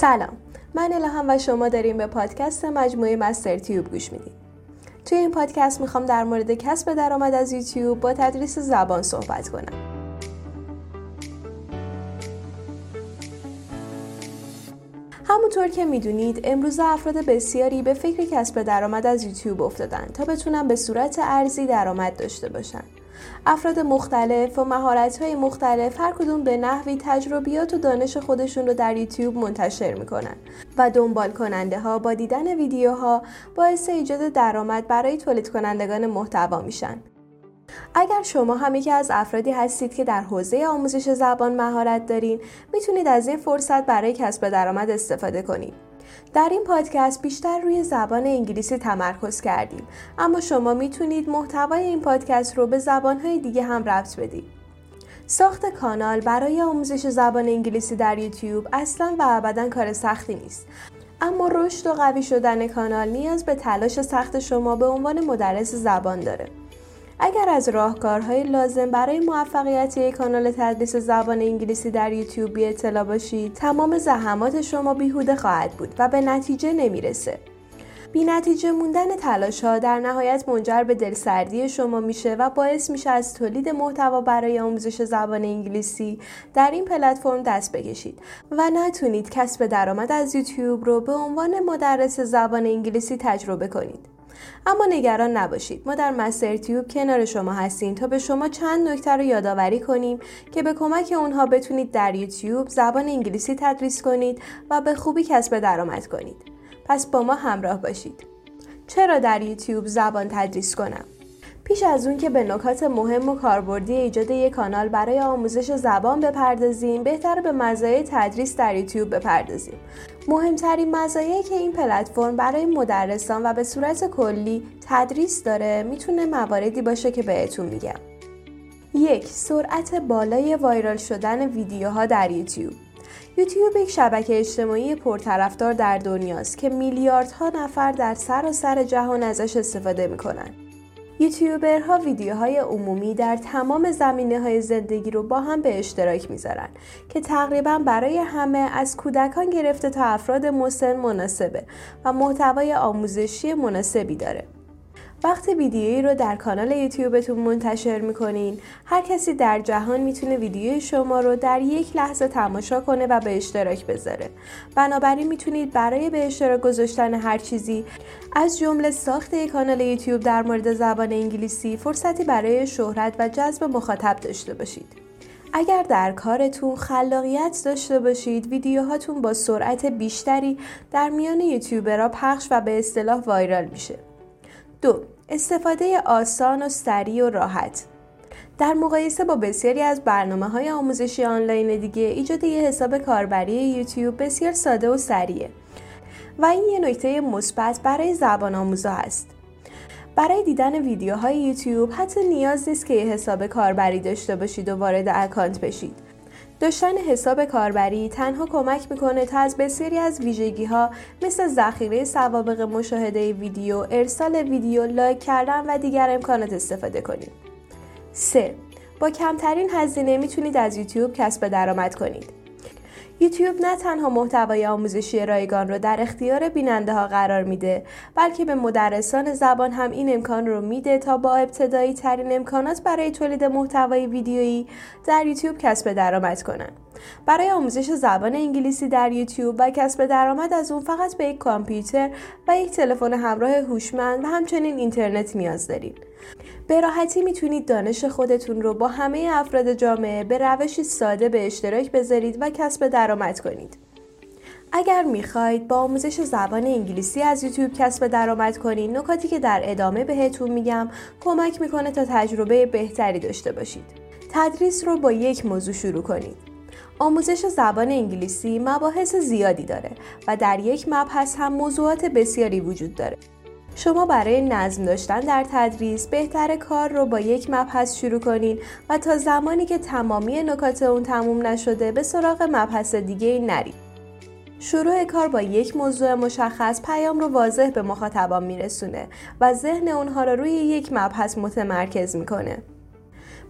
سلام. من الهام و شما داریم به پادکست مجموعه مستر تیوب گوش می‌دید توی این پادکست می‌خوام در مورد کسب درآمد از یوتیوب با تدریس زبان صحبت کنم. همونطور که می‌دونید امروز افراد بسیاری به فکر کسب درآمد از یوتیوب افتادن تا بتونن به صورت ارزی درآمد داشته باشن. افراد مختلف و مهارت‌های مختلف هر کدوم به نحوی تجربیات و دانش خودشون رو در یوتیوب منتشر می‌کنن و دنبال کننده ها با دیدن ویدیوها باعث ایجاد درآمد برای تولید کنندگان محتوا میشن. اگر شما هم یکی از افرادی هستید که در حوزه آموزش زبان مهارت دارین می‌تونید از این فرصت برای کسب درآمد استفاده کنید. در این پادکست بیشتر روی زبان انگلیسی تمرکز کردیم. اما شما می‌تونید محتوای این پادکست رو به زبانهای دیگه هم ربط بدید. ساخت کانال برای آموزش زبان انگلیسی در یوتیوب اصلا و ابدا کار سختی نیست. اما رشد و قوی شدن کانال نیاز به تلاش سخت شما به عنوان مدرس زبان داره. اگر از راهکارهای لازم برای موفقیت یک کانال تدریس زبان انگلیسی در یوتیوب بی اطلاع باشید تمام زحمات شما بیهوده خواهد بود و به نتیجه نمی‌رسه بی نتیجه موندن تلاش ها در نهایت منجر به دلسردی شما میشه و باعث میشه از تولید محتوا برای آموزش زبان انگلیسی در این پلتفرم دست بکشید و نتونید کسب درآمد از یوتیوب رو به عنوان مدرس زبان انگلیسی تجربه کنید. اما نگران نباشید. ما در مستر تیوب کنار شما هستیم تا به شما چند نکته رو یادآوری کنیم که به کمک اونها بتونید در یوتیوب زبان انگلیسی تدریس کنید و به خوبی کسب درآمد کنید. پس با ما همراه باشید. چرا در یوتیوب زبان تدریس کنم؟ پیش از اون که به نکات مهم و کاربردی ایجاد یک کانال برای آموزش زبان بپردازیم بهتر به مزایای تدریس در یوتیوب بپردازیم. مهمترین مزایایی که این پلتفرم برای مدرسان و به صورت کلی تدریس داره می‌تونه مواردی باشه که بهتون میگم. یک سرعت بالای وایرال شدن ویدیوها در یوتیوب. یوتیوب یک شبکه اجتماعی پرطرفدار در دنیاست که میلیاردها نفر در سراسر سر جهان ازش استفاده می‌کنن. یوتیوبرها ویدیوهای عمومی در تمام زمینه های زندگی رو با هم به اشتراک می‌ذارن که تقریبا برای همه از کودکان گرفته تا افراد مسن مناسبه و محتوای آموزشی مناسبی داره. وقتی ویدیویی رو در کانال یوتیوبتون منتشر می‌کنین. هر کسی در جهان می‌تونه ویدیوی شما رو در یک لحظه تماشا کنه و به اشتراک بذاره. بنابراین می‌تونید برای به اشتراک گذاشتن هر چیزی از جمله ساخت یک کانال یوتیوب در مورد زبان انگلیسی فرصتی برای شهرت و جذب مخاطب داشته باشید. اگر در کارتون خلاقیت داشته باشید ویدیوهاتون با سرعت بیشتری در میان یوتیوبرها پخش و به اصطلاح وایرال میشه. دو استفاده آسان و سریع و راحت. در مقایسه با بسیاری از برنامه های آموزشی آنلاین دیگه ایجاد یه حساب کاربری یوتیوب بسیار ساده و سریعه و این یه نکته مثبت برای زبان آموزا هست. برای دیدن ویدیوهای یوتیوب حتی نیاز نیست که یه حساب کاربری داشته باشید و وارد اکانت بشید. داشتن حساب کاربری تنها کمک می‌کنه تا از بسیاری از ویژگی ها مثل ذخیره سوابق مشاهده ویدیو، ارسال ویدیو، لایک کردن و دیگر امکانات استفاده کنید. 3. با کمترین هزینه می‌تونید از یوتیوب کسب درآمد کنید. یوتیوب نه تنها محتوای آموزشی رایگان رو در اختیار بیننده ها قرار میده بلکه به مدرسان زبان هم این امکان رو میده تا با ابتدایی ترین امکانات برای تولید محتوای ویدیویی در یوتیوب کسب درآمد کنند. برای آموزش زبان انگلیسی در یوتیوب و کسب درآمد از اون فقط به یک کامپیوتر و یک تلفن همراه هوشمند و همچنین اینترنت نیاز دارید. به راحتی می‌تونید دانش خودتون رو با همه افراد جامعه به روشی ساده به اشتراک بذارید و کسب درآمد کنید. اگر می‌خواید با آموزش زبان انگلیسی از یوتیوب کسب درآمد کنید نکاتی که در ادامه بهتون میگم کمک می‌کنه تا تجربه بهتری داشته باشید. تدریس رو با یک موضوع شروع کنید. آموزش زبان انگلیسی مباحث زیادی داره و در یک مبحث هم موضوعات بسیاری وجود داره. شما برای نظم داشتن در تدریس بهتر کار رو با یک مبحث شروع کنین و تا زمانی که تمامی نکات اون تموم نشده به سراغ مبحث دیگه نرید. شروع کار با یک موضوع مشخص پیام رو واضح به مخاطبان میرسونه و ذهن اونها رو روی یک مبحث متمرکز می‌کنه.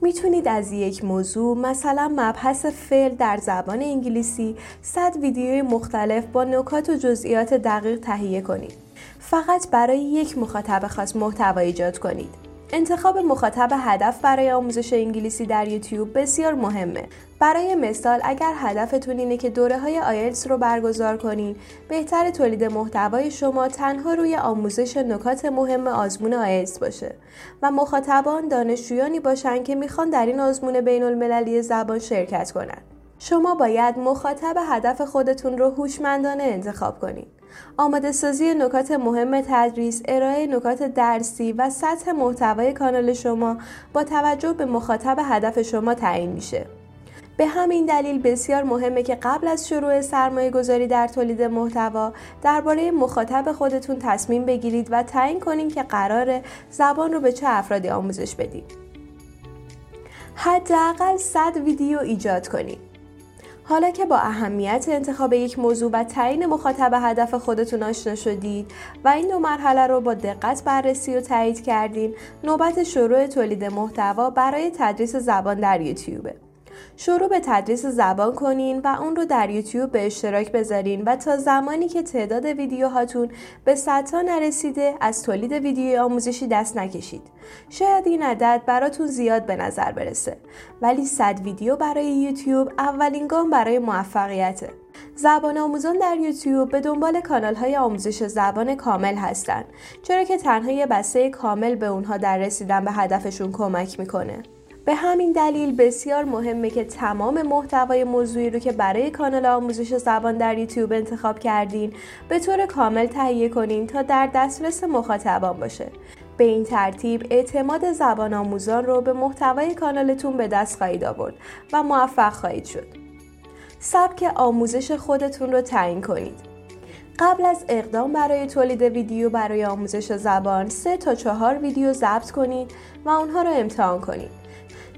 می‌تونید از یک موضوع مثلا مبحث فعل در زبان انگلیسی 100 ویدیوی مختلف با نکات و جزئیات دقیق تهیه کنید. فقط برای یک مخاطب خاص محتوا ایجاد کنید. انتخاب مخاطب هدف برای آموزش انگلیسی در یوتیوب بسیار مهمه. برای مثال اگر هدفتون اینه که دوره های آیلتس رو برگزار کنین، بهتر تولید محتوای شما تنها روی آموزش نکات مهم آزمون آیلتس باشه و مخاطبان دانشجویانی باشن که می‌خوان در این آزمون بین المللی زبان شرکت کنند. شما باید مخاطب هدف خودتون رو هوشمندانه انتخاب کنید. آماده سازی نکات مهم تدریس، ارائه نکات درسی و سطح محتوای کانال شما با توجه به مخاطب هدف شما تعیین میشه. به همین دلیل بسیار مهمه که قبل از شروع سرمایه گذاری در تولید محتوا درباره مخاطب خودتون تصمیم بگیرید و تعیین کنید که قرار زبان رو به چه افرادی آموزش بدید. حداقل 100 ویدیو ایجاد کنید. حالا که با اهمیت انتخاب یک موضوع و تعیین مخاطب هدف خودتون آشنا شدید و این دو مرحله رو با دقت بررسی و تایید کردین نوبت شروع تولید محتوا برای تدریس زبان در یوتیوبه. شروع به تدریس زبان کنین و اون رو در یوتیوب به اشتراک بذارین و تا زمانی که تعداد ویدیوهاتون به صدها نرسیده از تولید ویدیوی آموزشی دست نکشید. شاید این عدد براتون زیاد به نظر برسه ولی صد ویدیو برای یوتیوب اولین گام برای موفقیته. زبان آموزان در یوتیوب به دنبال کانال های آموزش زبان کامل هستند چرا که تنها یه بسته کامل به اونها در رسیدن به هدفشون کمک می‌کنه. به همین دلیل بسیار مهمه که تمام محتوای موضوعی رو که برای کانال آموزش زبان در یوتیوب انتخاب کردین به طور کامل تهیه کنین تا در دسترس مخاطبان باشه. به این ترتیب اعتماد زبان آموزان رو به محتوای کانالتون به دست خواهید آورد و موفق خواهید شد. سبک آموزش خودتون رو تعیین کنید. قبل از اقدام برای تولید ویدیو برای آموزش زبان سه تا چهار ویدیو ضبط کنید و اونها رو امتحان کنید.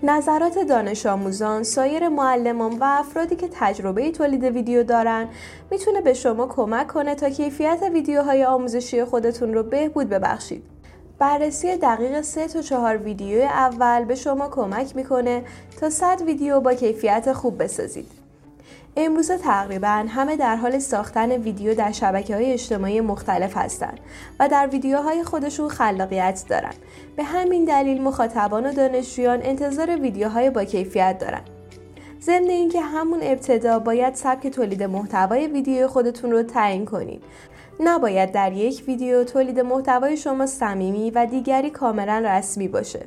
نظرات دانش آموزان، سایر معلمان و افرادی که تجربه تولید ویدیو دارن می‌تونه به شما کمک کنه تا کیفیت ویدیوهای آموزشی خودتون رو بهبود ببخشید. بررسی دقیق 3 تا 4 ویدیو اول به شما کمک می‌کنه تا 100 ویدیو با کیفیت خوب بسازید. امروزه تقریبا همه در حال ساختن ویدیو در شبکه های اجتماعی مختلف هستند و در ویدیوهای خودشون خلاقیت دارن. به همین دلیل مخاطبان و دانشجویان انتظار ویدیوهای با کیفیت دارن. ضمن اینکه همون ابتدا باید سبک تولید محتوای ویدیو خودتون رو تعیین کنید. نباید در یک ویدیو تولید محتوای شما صمیمی و دیگری کاملا رسمی باشه.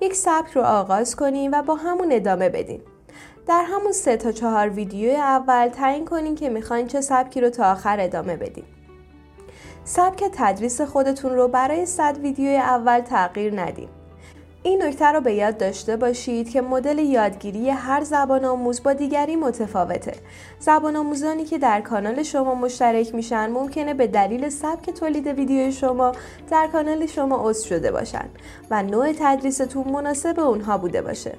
یک سبک رو آغاز کنید و با همون ادامه بدین. در همون سه تا چهار ویدیو اول تعیین کنین که می‌خواین چه سبکی رو تا آخر ادامه بدین. سبک تدریس خودتون رو برای صد ویدیو اول تغییر ندین. این نکته رو به یاد داشته باشید که مدل یادگیری هر زبان آموز با دیگری متفاوته. زبان آموزانی که در کانال شما مشترک میشن ممکنه به دلیل سبک تولید ویدیوی شما در کانال شما عضو شده باشن و نوع تدریستون مناسب اونها بوده باشه.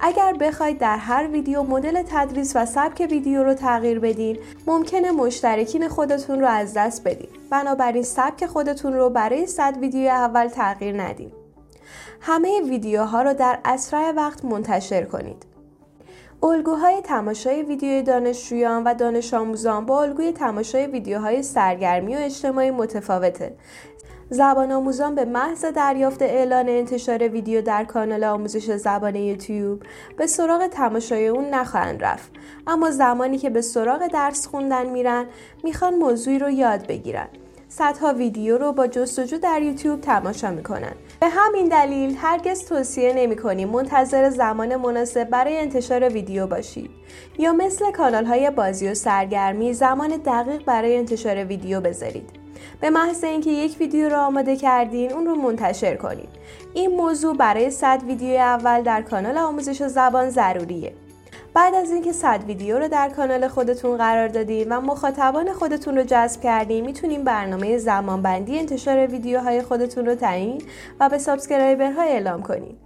اگر بخواید در هر ویدیو مدل تدریس و سبک ویدیو رو تغییر بدین ممکنه مشترکین خودتون رو از دست بدین. بنابراین سبک خودتون رو برای صد ویدیو اول تغییر ندین. همه ویدیوها رو در اسرع وقت منتشر کنید. الگوهای تماشای ویدیوی دانشجویان و دانش آموزان با الگوی تماشای ویدیوهای سرگرمی و اجتماعی متفاوته. زبان آموزان به محض دریافت اعلان انتشار ویدیو در کانال آموزش زبان یوتیوب به سراغ تماشای اون نخواهند رفت. اما زمانی که به سراغ درس خوندن میرن می‌خوان موضوعی رو یاد بگیرن. صدها ویدیو رو با جستجو در یوتیوب تماشا می‌کنن. به همین دلیل هرگز توصیه نمی کنیم منتظر زمان مناسب برای انتشار ویدیو باشید. یا مثل کانال های بازی و سرگرمی زمان دقیق برای انتشار ویدیو بذارید. به محض اینکه یک ویدیو رو آماده کردین اون رو منتشر کنید این موضوع برای 100 ویدیو اول در کانال آموزش زبان ضروریه. بعد از اینکه 100 ویدیو رو در کانال خودتون قرار دادیم و مخاطبان خودتون رو جذب کردیم می‌تونیم برنامه زمانبندی انتشار ویدیوهای خودتون رو تعیین و به subscriber ها اعلام کنید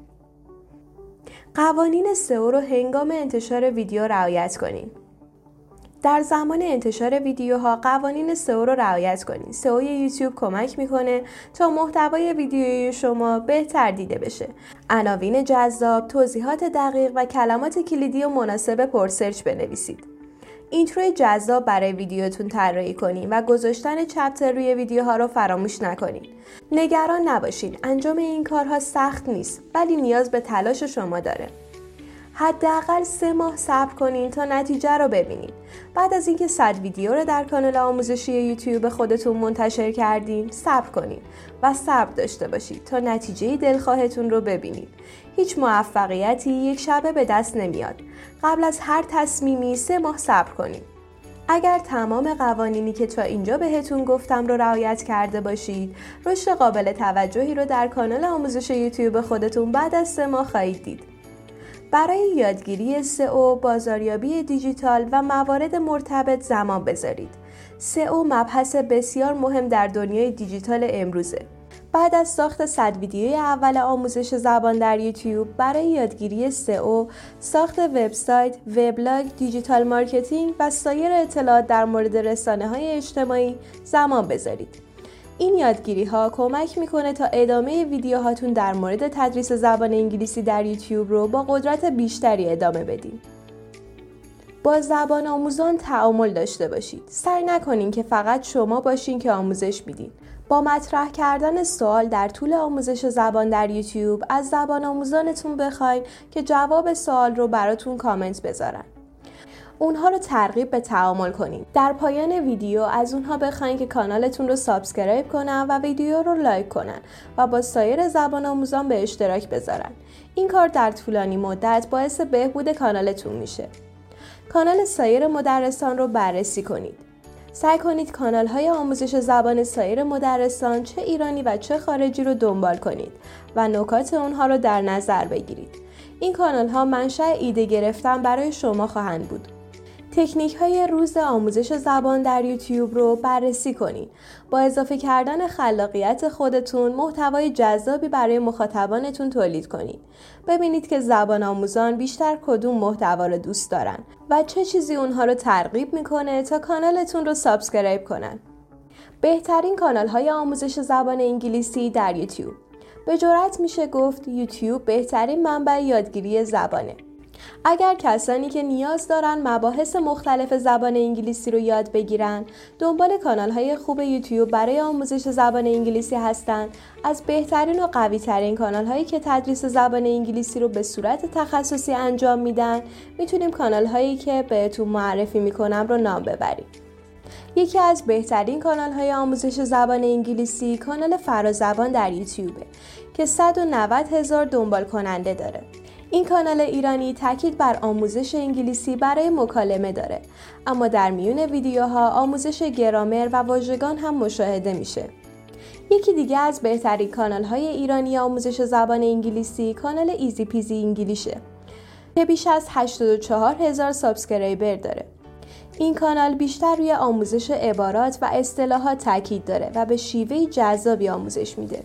قوانین سئو رو هنگام انتشار ویدیو رعایت کنید در زمان انتشار ویدیوها قوانین سئو رو رعایت کنید. سئو یوتیوب کمک می‌کنه تا محتوای ویدیوی شما بهتر دیده بشه. عناوین جذاب، توضیحات دقیق و کلمات کلیدی و مناسب پرسرچ بنویسید. اینترو جذاب برای ویدیوتون طراحی کنید و گذاشتن چپتر روی ویدیوها رو فراموش نکنید. نگران نباشید. انجام این کارها سخت نیست ولی نیاز به تلاش شما داره. حداقل سه ماه صبر کنین تا نتیجه رو ببینید. بعد از اینکه صد ویدیو رو در کانال آموزشی یوتیوب خودتون منتشر کردین صبر کنید و صبر داشته باشید تا نتیجه دلخواهتون رو ببینید. هیچ موفقیتی یک شبه به دست نمیاد. قبل از هر تصمیمی سه ماه صبر کنید. اگر تمام قوانینی که تا اینجا بهتون گفتم رو رعایت کرده باشید رشد قابل توجهی رو در کانال آموزش یوتیوب خودتون بعد از سه ماه خواهید دید برای یادگیری سئو، بازاریابی دیجیتال و موارد مرتبط زمان بذارید. سئو مبحث بسیار مهم در دنیای دیجیتال امروزه. بعد از ساخت صد ویدیوی اول آموزش زبان در یوتیوب برای یادگیری سئو، ساخت وبسایت، وبلاگ، digital marketing و سایر اطلاعات در مورد رسانه های اجتماعی زمان بذارید. این یادگیری ها کمک می‌کنه تا ادامه ویدیوهاتون در مورد تدریس زبان انگلیسی در یوتیوب رو با قدرت بیشتری ادامه بدین. با زبان آموزان تعامل داشته باشید. سعی نکنین که فقط شما باشین که آموزش میدین. با مطرح کردن سوال در طول آموزش زبان در یوتیوب از زبان آموزانتون بخواین که جواب سوال رو براتون کامنت بذارن. اونها رو ترغیب به تعامل کنید. در پایان ویدیو از اونها بخواین که کانالتون رو subscribe کنن و ویدیو رو لایک کنن و با سایر زبان آموزان به اشتراک بذارن. این کار در طولانی مدت باعث بهبود کانالتون میشه. کانال سایر مدرسان رو بررسی کنید. سعی کنید کانال های آموزش زبان سایر مدرسان چه ایرانی و چه خارجی رو دنبال کنید و نکات اونها رو در نظر بگیرید. این کانال ها منشأ ایده گرفتن برای شما خواهند بود. تکنیک های روز آموزش زبان در یوتیوب رو بررسی کنید. با اضافه کردن خلاقیت خودتون محتوای جذابی برای مخاطبانتون تولید کنید. ببینید که زبان آموزان بیشتر کدوم محتوا رو دوست دارن و چه چیزی اونها رو ترغیب می‌کنه تا کانالتون رو subscribe کنن. بهترین کانال های آموزش زبان انگلیسی در یوتیوب به جرات میشه گفت یوتیوب بهترین منبع یادگیری زبانه. اگر کسانی که نیاز دارن مباحث مختلف زبان انگلیسی رو یاد بگیرن دنبال کانال های خوب یوتیوب برای آموزش زبان انگلیسی هستند از بهترین و قوی ترین کانال هایی که تدریس زبان انگلیسی رو به صورت تخصصی انجام میدن می‌تونیم کانال هایی که بهتون معرفی می‌کنم رو نام ببریم. یکی از بهترین کانال های آموزش زبان انگلیسی کانال فرازبان در یوتیوبه که 190 هزار دنبال کننده داره. این کانال ایرانی تاکید بر آموزش انگلیسی برای مکالمه داره. اما در میون ویدیوها آموزش گرامر و واژگان هم مشاهده میشه. یکی دیگه از بهترین کانال های ایرانی آموزش زبان انگلیسی کانال Easy Peasy English ه که بیش از 84 هزار subscriber داره. این کانال بیشتر روی آموزش عبارات و اصطلاحات تاکید داره و به شیوه جذابی آموزش میده.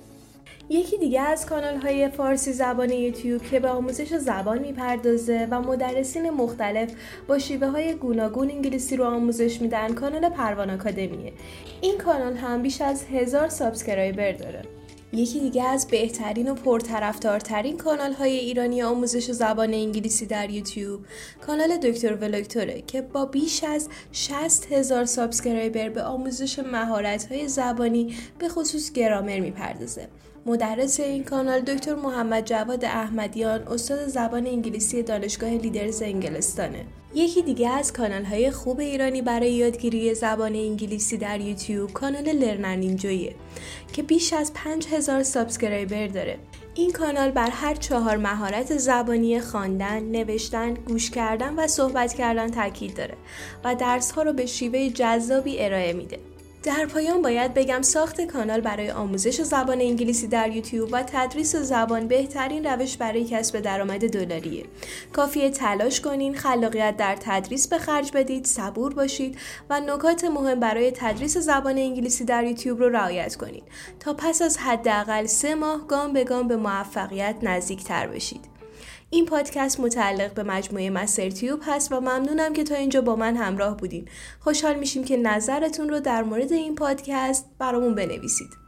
یکی دیگه از کانال های فارسی زبان یوتیوب که به آموزش زبان می‌پردازه و مدرسین مختلف با شیوه های گوناگون انگلیسی رو آموزش میدن کانال پروان آکادمیه. این کانال هم بیش از هزار subscriber داره. یکی دیگه از بهترین و پرطرفدارترین کانال های ایرانی آموزش زبان انگلیسی در یوتیوب کانال دکتر ولکتوره که با بیش از 60 هزار subscriber به آموزش مهارت های زبانی به خصوص گرامر می‌پردازه. مدرس این کانال دکتر محمد جواد احمدیان استاد زبان انگلیسی دانشگاه لیدز انگلستانه یکی دیگه از کانال های خوب ایرانی برای یادگیری زبان انگلیسی در یوتیوب کانال لرنر که بیش از 5000 subscriber داره این کانال بر هر چهار مهارت زبانی خواندن، نوشتن، گوش کردن و صحبت کردن تاکید داره و درس ها رو به شیوه جذابی ارائه میده. در پایان باید بگم ساخت کانال برای آموزش زبان انگلیسی در یوتیوب و تدریس زبان بهترین روش برای کسب درآمد دلاریه. کافیه تلاش کنین، خلاقیت در تدریس به خرج بدید، صبور باشید و نکات مهم برای تدریس زبان انگلیسی در یوتیوب رو رعایت کنید تا پس از حداقل سه ماه گام به گام به موفقیت نزدیک تر بشید. این پادکست متعلق به مجموعه مستر تیوب هست و ممنونم که تا اینجا با من همراه بودین. خوشحال میشیم که نظرتون رو در مورد این پادکست برامون بنویسید.